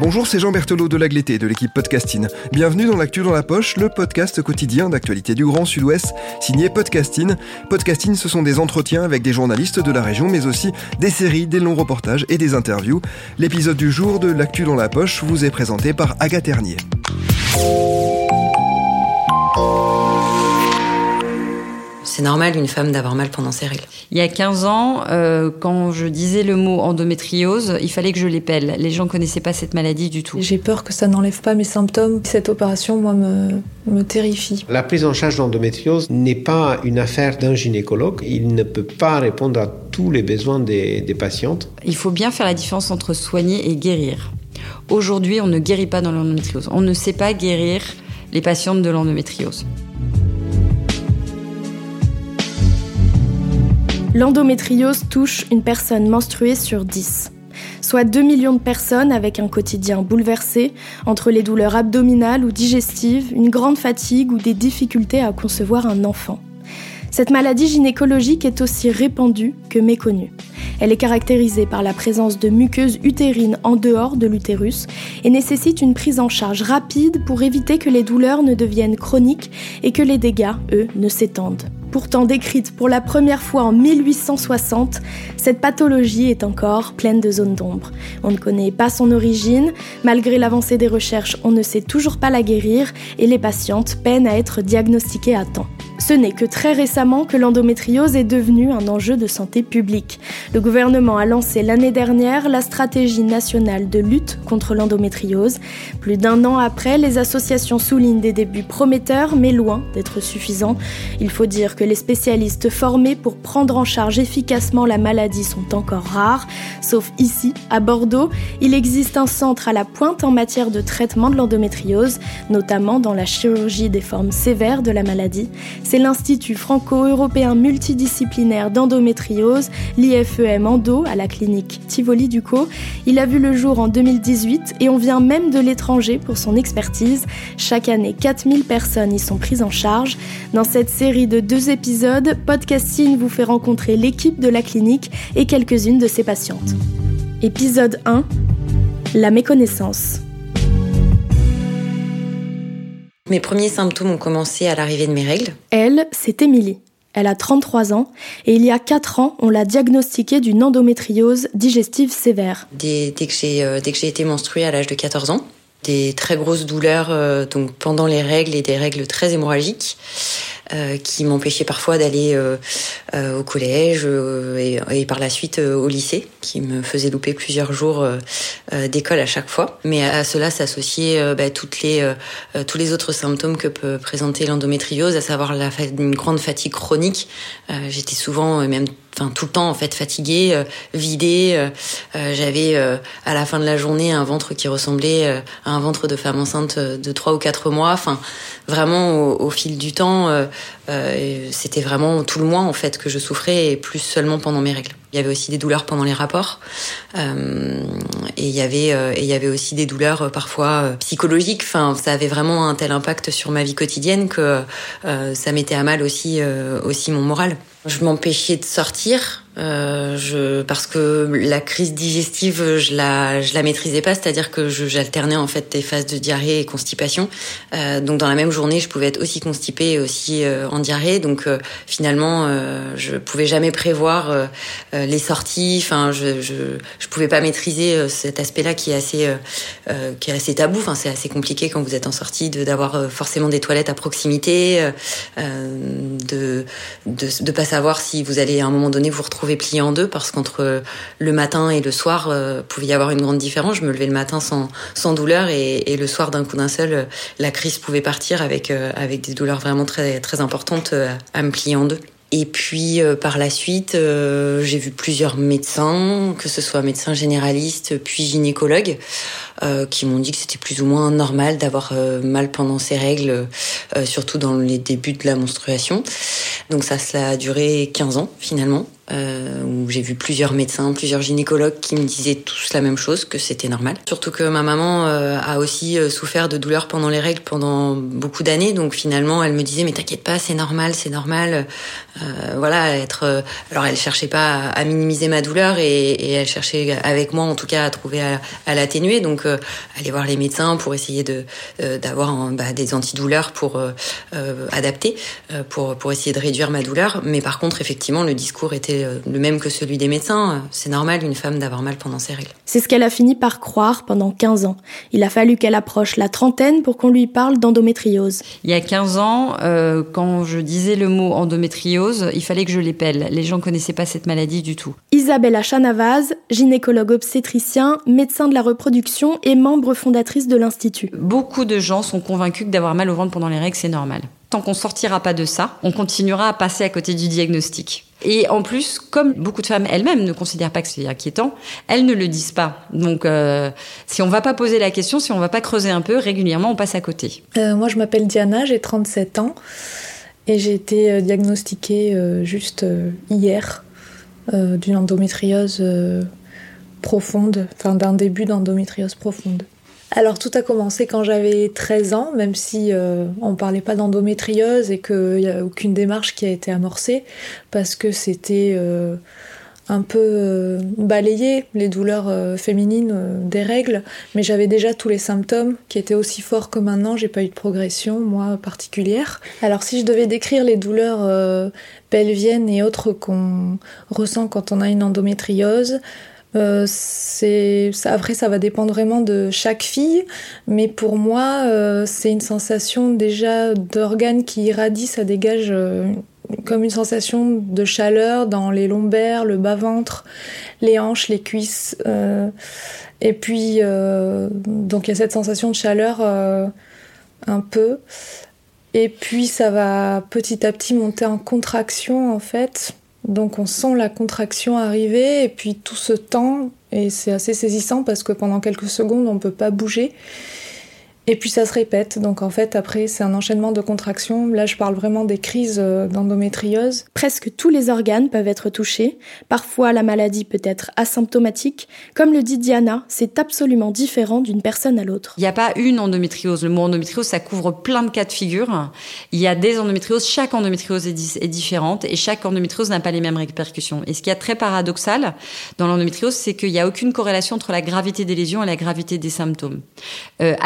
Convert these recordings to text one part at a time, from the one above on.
Bonjour, c'est Jean Berthelot de l'Agleté de l'équipe Podcasting. Bienvenue dans l'actu dans la poche, le podcast quotidien d'actualité du Grand Sud-Ouest, signé Podcasting. Podcasting, ce sont des entretiens avec des journalistes de la région, mais aussi des séries, des longs reportages et des interviews. L'épisode du jour de l'actu dans la poche vous est présenté par Agathe Ternier. C'est normal une femme d'avoir mal pendant ses règles. Il y a 15 ans, euh, quand je disais le mot endométriose, il fallait que je l'épelle. Les gens connaissaient pas cette maladie du tout. J'ai peur que ça n'enlève pas mes symptômes. Cette opération, moi, me, me terrifie. La prise en charge d'endométriose n'est pas une affaire d'un gynécologue. Il ne peut pas répondre à tous les besoins des, des patientes. Il faut bien faire la différence entre soigner et guérir. Aujourd'hui, on ne guérit pas dans l'endométriose. On ne sait pas guérir les patientes de l'endométriose. L'endométriose touche une personne menstruée sur 10, soit 2 millions de personnes avec un quotidien bouleversé entre les douleurs abdominales ou digestives, une grande fatigue ou des difficultés à concevoir un enfant. Cette maladie gynécologique est aussi répandue que méconnue. Elle est caractérisée par la présence de muqueuses utérines en dehors de l'utérus et nécessite une prise en charge rapide pour éviter que les douleurs ne deviennent chroniques et que les dégâts, eux, ne s'étendent. Pourtant décrite pour la première fois en 1860, cette pathologie est encore pleine de zones d'ombre. On ne connaît pas son origine, malgré l'avancée des recherches, on ne sait toujours pas la guérir et les patientes peinent à être diagnostiquées à temps. Ce n'est que très récemment que l'endométriose est devenue un enjeu de santé publique. Le gouvernement a lancé l'année dernière la stratégie nationale de lutte contre l'endométriose. Plus d'un an après, les associations soulignent des débuts prometteurs, mais loin d'être suffisants. Il faut dire que les spécialistes formés pour prendre en charge efficacement la maladie sont encore rares, sauf ici, à Bordeaux. Il existe un centre à la pointe en matière de traitement de l'endométriose, notamment dans la chirurgie des formes sévères de la maladie. l'Institut franco-européen multidisciplinaire d'endométriose, l'IFEM Endo, à la clinique Tivoli-Ducos. Il a vu le jour en 2018 et on vient même de l'étranger pour son expertise. Chaque année, 4000 personnes y sont prises en charge. Dans cette série de deux épisodes, Podcasting vous fait rencontrer l'équipe de la clinique et quelques-unes de ses patientes. Épisode 1 La méconnaissance. Mes premiers symptômes ont commencé à l'arrivée de mes règles. Elle, c'est Émilie. Elle a 33 ans et il y a 4 ans, on l'a diagnostiquée d'une endométriose digestive sévère. Dès, dès que j'ai euh, dès que j'ai été menstruée à l'âge de 14 ans, des très grosses douleurs euh, donc pendant les règles et des règles très hémorragiques euh, qui m'empêchaient parfois d'aller euh, au collège et, par la suite au lycée, qui me faisait louper plusieurs jours d'école à chaque fois. Mais à cela s'associaient bah, les tous les autres symptômes que peut présenter l'endométriose, à savoir la une grande fatigue chronique. J'étais souvent même enfin tout le temps en fait fatiguée, euh, vidée. Euh, euh, J'avais à la fin de la journée un ventre qui ressemblait à un ventre de femme enceinte de trois ou quatre mois. Enfin, vraiment au, au fil du temps, c'était vraiment tout le mois en fait que je souffrais et plus seulement pendant mes règles. Il y avait aussi des douleurs pendant les rapports euh, et il y avait euh, et il y avait aussi des douleurs euh, parfois psychologiques. Enfin, ça avait vraiment un tel impact sur ma vie quotidienne que ça mettait à mal aussi aussi mon moral. Je m'empêchais de sortir euh, je, parce que la crise digestive, je la, je la maîtrisais pas, c'est-à-dire que j'alternais en fait des phases de diarrhée et constipation. Euh, donc dans la même journée, je pouvais être aussi constipée et aussi euh, en diarrhée. Donc euh, finalement, euh, je pouvais jamais prévoir euh, les sorties. Enfin, je, je, je pouvais pas maîtriser cet aspect-là qui est assez, qui est assez tabou. Enfin, c'est assez compliqué quand vous êtes en sortie de d'avoir forcément des toilettes à proximité, de, de de pas savoir si vous allez à un moment donné vous retrouver retrouver plié en deux parce qu'entre le matin et le soir, euh, pouvait y avoir une grande différence. Je me levais le matin sans, douleur et, le soir d'un coup d'un seul, euh, la crise pouvait partir avec, euh, avec des douleurs vraiment très, très importantes euh, à me plier en deux. Et puis par la suite, j'ai vu plusieurs médecins, que ce soit médecins généralistes puis gynécologues, qui m'ont dit que c'était plus ou moins normal d'avoir mal pendant ces règles, surtout dans les débuts de la menstruation. Donc ça, cela a duré 15 ans finalement euh, où j'ai vu plusieurs médecins, plusieurs gynécologues qui me disaient tous la même chose, que c'était normal. Surtout que ma maman euh, a aussi euh, souffert de douleurs pendant les règles pendant beaucoup d'années, donc finalement elle me disait mais t'inquiète pas, c'est normal, c'est normal. Euh, voilà, être. alors elle cherchait pas à, minimiser ma douleur et, et, elle cherchait avec moi en tout cas à trouver à, à l'atténuer, donc aller voir les médecins pour essayer de d'avoir bah, des antidouleurs pour adapter, pour pour essayer de réduire ma douleur. Mais par contre effectivement le discours était euh, le même que celui des médecins. C'est normal une femme d'avoir mal pendant ses règles. C'est ce qu'elle a fini par croire pendant 15 ans. Il a fallu qu'elle approche la trentaine pour qu'on lui parle d'endométriose. Il y a 15 ans, euh, quand je disais le mot endométriose, il fallait que je l'épelle. Les gens connaissaient pas cette maladie du tout. Isabella Chanavaz, gynécologue obstétricien, médecin de la reproduction et membre fondatrice de l'Institut. Beaucoup de gens sont convaincus que d'avoir mal au ventre pendant les règles, c'est normal. Tant qu'on sortira pas de ça, on continuera à passer à côté du diagnostic. Et en plus, comme beaucoup de femmes elles-mêmes ne considèrent pas que c'est inquiétant, elles ne le disent pas. Donc, euh, si on va pas poser la question, si on va pas creuser un peu, régulièrement, on passe à côté. Euh, moi, je m'appelle Diana, j'ai 37 ans et j'ai été euh, diagnostiquée juste hier d'une endométriose profonde, enfin d'un début d'endométriose profonde. Alors tout a commencé quand j'avais 13 ans, même si euh, on parlait pas d'endométriose et qu'il n'y a aucune démarche qui a été amorcée, parce que c'était euh, un peu euh, balayé, les douleurs féminines des règles, mais j'avais déjà tous les symptômes qui étaient aussi forts que maintenant, j'ai pas eu de progression, moi, particulière. Alors si je devais décrire les douleurs pelviennes et autres qu'on ressent quand on a une endométriose, euh, c'est après ça va dépendre vraiment de chaque fille, mais pour moi euh, c'est une sensation déjà d'organes qui irradient, ça dégage euh, comme une sensation de chaleur dans les lombaires, le bas ventre, les hanches, les cuisses, et puis donc il y a cette sensation de chaleur un peu, et puis ça va petit à petit monter en contraction en fait. Donc on sent la contraction arriver et puis tout ce temps, et c'est assez saisissant parce que pendant quelques secondes on ne peut pas bouger. Et puis ça se répète, donc en fait après c'est un enchaînement de contractions. Là je parle vraiment des crises euh, d'endométriose. Presque tous les organes peuvent être touchés. Parfois la maladie peut être asymptomatique. Comme le dit Diana, c'est absolument différent d'une personne à l'autre. Il n'y a pas une endométriose. Le mot endométriose ça couvre plein de cas de figure. Il y a des endométrioses, chaque endométriose est, est différente et chaque endométriose n'a pas les mêmes répercussions. Et ce qui est très paradoxal dans l'endométriose, c'est qu'il n'y a aucune corrélation entre la gravité des lésions et la gravité des symptômes. Euh,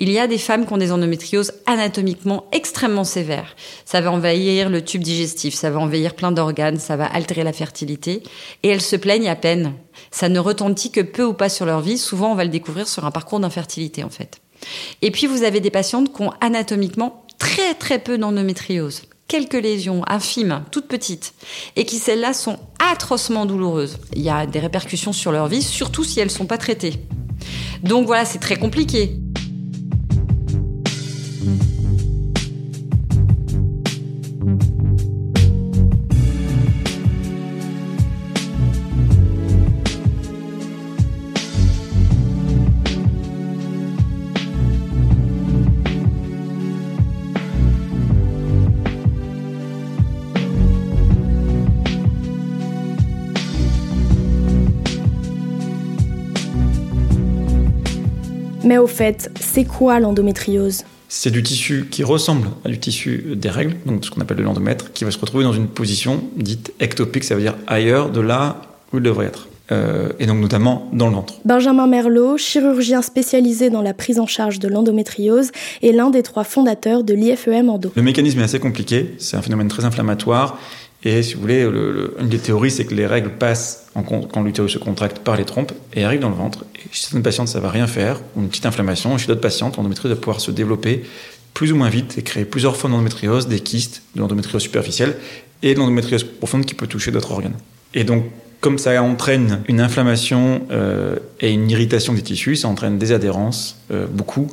Il y a des femmes qui ont des endométrioses anatomiquement extrêmement sévères. Ça va envahir le tube digestif, ça va envahir plein d'organes, ça va altérer la fertilité, et elles se plaignent à peine. Ça ne retentit que peu ou pas sur leur vie. Souvent, on va le découvrir sur un parcours d'infertilité, en fait. Et puis, vous avez des patientes qui ont anatomiquement très très peu d'endométriose quelques lésions infimes, toutes petites, et qui celles-là sont atrocement douloureuses. Il y a des répercussions sur leur vie, surtout si elles ne sont pas traitées. Donc voilà, c'est très compliqué. Mais au fait, c'est quoi l'endométriose? C'est du tissu qui ressemble à du tissu des règles, donc ce qu'on appelle l'endomètre, qui va se retrouver dans une position dite ectopique, ça veut dire ailleurs de là où il devrait être. Euh, et donc notamment dans le ventre. Benjamin Merlot, chirurgien spécialisé dans la prise en charge de l'endométriose, est l'un des trois fondateurs de l'IFEM Endo. Le mécanisme est assez compliqué, c'est un phénomène très inflammatoire et si vous voulez, une des théories, c'est que les règles passent quand l'utérus se contracte par les trompes et arrivent dans le ventre. Et chez certaines patientes, ça va rien faire, ou une petite inflammation. Et chez d'autres patientes, l'endométriose va pouvoir se développer plus ou moins vite et créer plusieurs formes d'endométriose, des kystes, de l'endométriose superficielle et de l'endométriose profonde qui peut toucher d'autres organes. Et donc, comme ça entraîne une inflammation euh, et une irritation des tissus, ça entraîne des adhérences, euh, beaucoup.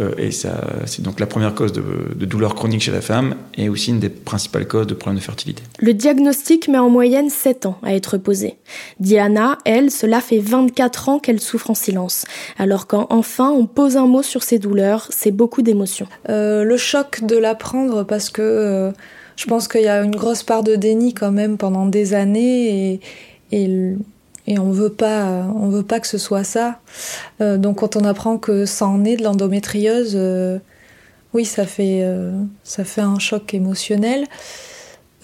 Euh, et ça, c'est donc la première cause de, de, douleur chronique chez la femme et aussi une des principales causes de problèmes de fertilité. Le diagnostic met en moyenne 7 ans à être posé. Diana, elle, cela fait 24 ans qu'elle souffre en silence. Alors quand enfin on pose un mot sur ses douleurs, c'est beaucoup d'émotions. le choc de l'apprendre parce que je pense qu'il y a une grosse part de déni quand même pendant des années et, et, on veut pas, on veut pas que ce soit ça. Euh, donc quand on apprend que ça en est de l'endométriose, euh, oui, ça fait, euh, ça fait un choc émotionnel.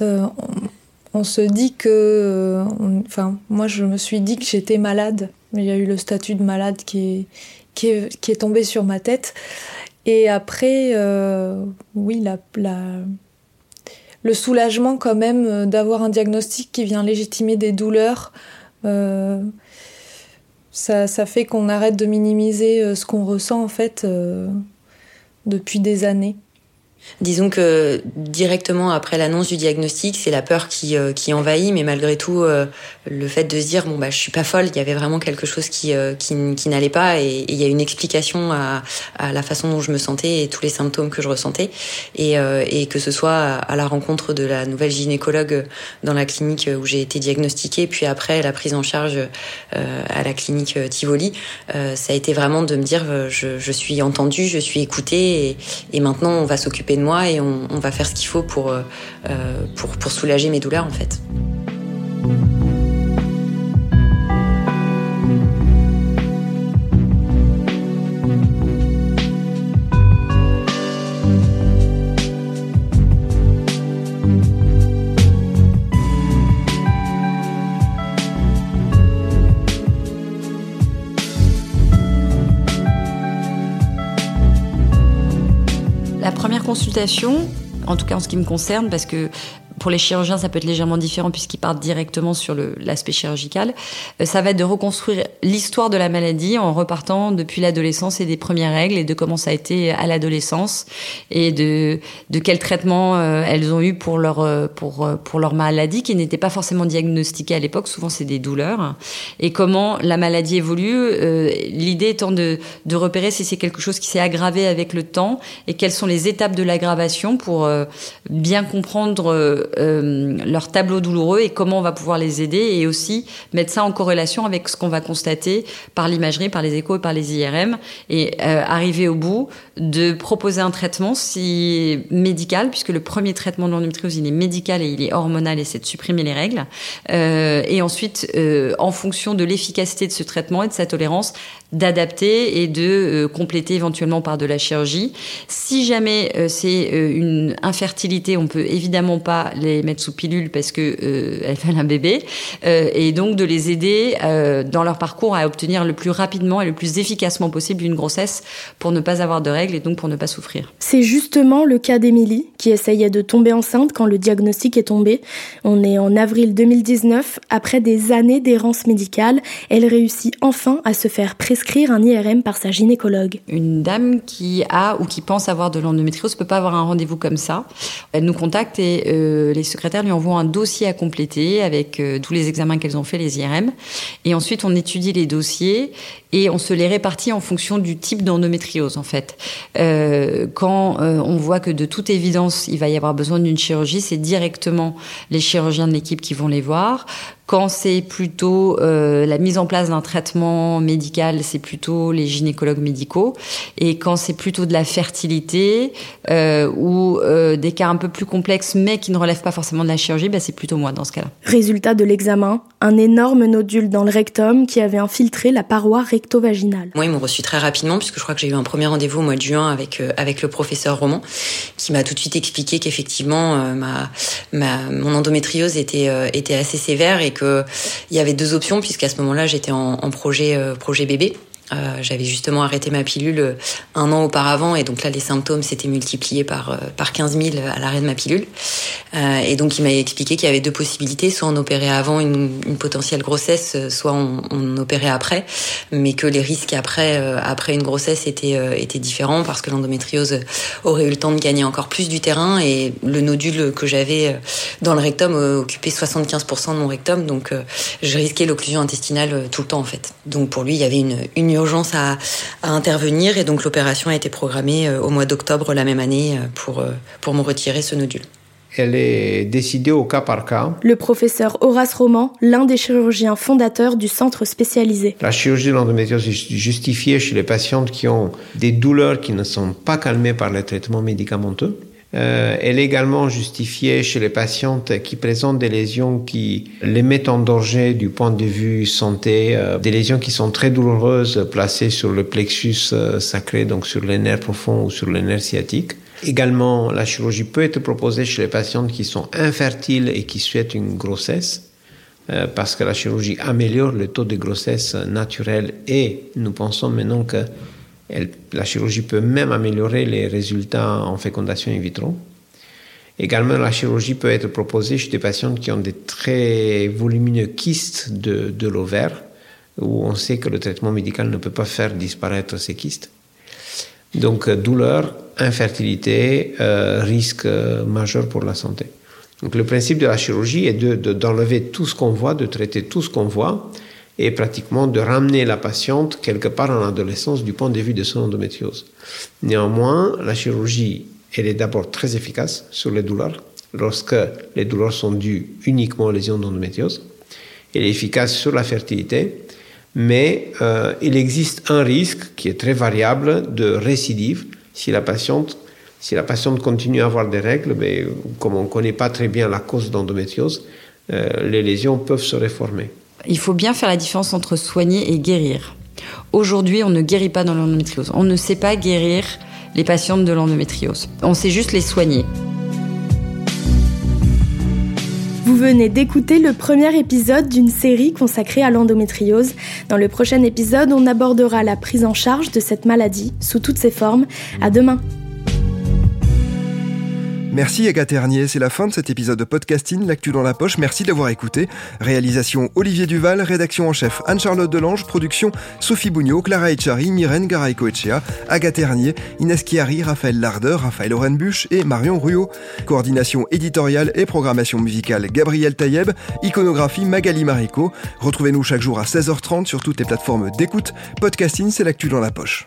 On, se dit que, enfin, moi je me suis dit que j'étais malade. Il y a eu le statut de malade qui est, qui est, tombé sur ma tête. Et après, oui, la le soulagement quand même euh, d'avoir un diagnostic qui vient légitimer des douleurs. Euh, ça, fait qu'on arrête de minimiser euh, ce qu'on ressent en fait depuis des années. Disons que directement après l'annonce du diagnostic, c'est la peur qui, euh, qui envahit, mais malgré tout, euh, le fait de se dire bon bah je suis pas folle, il y avait vraiment quelque chose qui euh, qui, qui n'allait pas et il y a une explication à, à, la façon dont je me sentais et tous les symptômes que je ressentais. Et, et que ce soit à la rencontre de la nouvelle gynécologue dans la clinique où j'ai été diagnostiquée, puis après la prise en charge à la clinique Tivoli, ça a été vraiment de me dire je, je suis entendue, je suis écoutée et maintenant on va s'occuper de moi et on, va faire ce qu'il faut pour, euh, pour soulager mes douleurs en fait. Consultation, en tout cas en ce qui me concerne, parce que pour les chirurgiens, ça peut être légèrement différent puisqu'ils partent directement sur l'aspect chirurgical. Euh, ça va être de reconstruire l'histoire de la maladie en repartant depuis l'adolescence et des premières règles et de comment ça a été à l'adolescence et de, de quel traitement euh, elles ont eu pour leur, euh, pour, pour leur maladie qui n'était pas forcément diagnostiquée à l'époque. Souvent, c'est des douleurs. Et comment la maladie évolue. L'idée étant de, de repérer si c'est quelque chose qui s'est aggravé avec le temps et quelles sont les étapes de l'aggravation pour bien comprendre euh, leur tableau douloureux et comment on va pouvoir les aider et aussi mettre ça en corrélation avec ce qu'on va constater par l'imagerie, par les échos et par les IRM et euh, arriver au bout de proposer un traitement si médical puisque le premier traitement de l'endométriose il est médical et il est hormonal et c'est de supprimer les règles. Euh, et ensuite en fonction de l'efficacité de ce traitement et de sa tolérance d'adapter et de compléter éventuellement par de la chirurgie. Si jamais c'est une infertilité, on peut évidemment pas les mettre sous pilule parce que euh, elles veulent un bébé, euh, et donc de les aider euh, dans leur parcours à obtenir le plus rapidement et le plus efficacement possible une grossesse pour ne pas avoir de règles et donc pour ne pas souffrir. C'est justement le cas d'Émilie qui essayait de tomber enceinte quand le diagnostic est tombé. On est en avril 2019, après des années d'errance médicale, elle réussit enfin à se faire prescrire un IRM par sa gynécologue. Une dame qui a ou qui pense avoir de l'endométriose peut pas avoir un rendez-vous comme ça. Elle nous contacte et les secrétaires lui envoient un dossier à compléter avec euh, tous les examens qu'elles ont fait, les IRM. Et ensuite, on étudie les dossiers et on se les répartit en fonction du type d'endométriose, en fait. Euh, quand euh, on voit que de toute évidence, il va y avoir besoin d'une chirurgie, c'est directement les chirurgiens de l'équipe qui vont les voir. Quand c'est plutôt euh, la mise en place d'un traitement médical, c'est plutôt les gynécologues médicaux. Et quand c'est plutôt de la fertilité euh, ou euh, des cas un peu plus complexes, mais qui ne relèvent pas forcément de la chirurgie, bah, c'est plutôt moi dans ce cas-là. Résultat de l'examen, un énorme nodule dans le rectum qui avait infiltré la paroi recto-vaginale. Moi, ils m'ont reçu très rapidement puisque je crois que j'ai eu un premier rendez-vous au mois de juin avec avec le professeur Roman, qui m'a tout de suite expliqué qu'effectivement ma, ma mon endométriose était était assez sévère et qu'il y avait deux options puisqu'à ce moment-là j'étais en, projet euh, projet bébé Euh, j'avais justement arrêté ma pilule euh, un an auparavant et donc là les symptômes s'étaient multipliés par euh, par 15 000 à l'arrêt de ma pilule. Et donc il m'a expliqué qu'il y avait deux possibilités, soit on opérait avant une, une potentielle grossesse, soit on, on, opérait après, mais que les risques après après une grossesse étaient étaient différents parce que l'endométriose aurait eu le temps de gagner encore plus du terrain et le nodule que j'avais dans le rectum occupait 75% de mon rectum, donc je risquais l'occlusion intestinale tout le temps en fait. Donc pour lui il y avait une, une urgence à, à, intervenir et donc l'opération a été programmée euh, au mois d'octobre la même année euh, pour, euh, pour me retirer ce nodule. Elle est décidée au cas par cas. Le professeur Horace Roman, l'un des chirurgiens fondateurs du centre spécialisé. La chirurgie de l'endométriose est justifiée chez les patientes qui ont des douleurs qui ne sont pas calmées par les traitements médicamenteux euh, elle est également justifiée chez les patientes qui présentent des lésions qui les mettent en danger du point de vue santé, euh, des lésions qui sont très douloureuses placées sur le plexus euh, sacré, donc sur les nerfs profonds ou sur les nerfs sciatiques. Également, la chirurgie peut être proposée chez les patientes qui sont infertiles et qui souhaitent une grossesse parce que la chirurgie améliore le taux de grossesse naturel et nous pensons maintenant que la chirurgie peut même améliorer les résultats en fécondation in vitro. Également, la chirurgie peut être proposée chez des patientes qui ont des très volumineux kystes de, de l'ovaire, où on sait que le traitement médical ne peut pas faire disparaître ces kystes. Donc, euh, douleur, infertilité, euh, risque euh, majeur pour la santé. Donc, le principe de la chirurgie est d'enlever de, tout ce qu'on voit, de traiter tout ce qu'on voit, et pratiquement de ramener la patiente quelque part en adolescence du point de vue de son endométriose. Néanmoins, la chirurgie, elle est d'abord très efficace sur les douleurs, lorsque les douleurs sont dues uniquement aux lésions d'endométriose. Elle est efficace sur la fertilité, mais euh, il existe un risque qui est très variable de récidive si la patiente si la patiente continue à avoir des règles, mais comme on ne connaît pas très bien la cause d'endométriose, euh, les lésions peuvent se réformer il faut bien faire la différence entre soigner et guérir. Aujourd'hui, on ne guérit pas dans l'endométriose. On ne sait pas guérir les patientes de l'endométriose. On sait juste les soigner. Vous venez d'écouter le premier épisode d'une série consacrée à l'endométriose. Dans le prochain épisode, on abordera la prise en charge de cette maladie sous toutes ses formes. À demain. Merci Agathe Ternier, c'est la fin de cet épisode de podcasting, l'actu dans la poche. Merci d'avoir écouté. Réalisation Olivier Duval, rédaction en chef Anne-Charlotte Delange, production Sophie Bougnot, Clara Echari, Myrène Garay-Coechea, Agathe Ternier, Inès Chiari, Raphaël Larder, Raphaël Orenbuch et Marion Ruot. Coordination éditoriale et programmation musicale Gabriel Taïeb, iconographie Magali Marico. Retrouvez-nous chaque jour à 16h30 sur toutes les plateformes d'écoute. Podcasting, c'est l'actu dans la poche.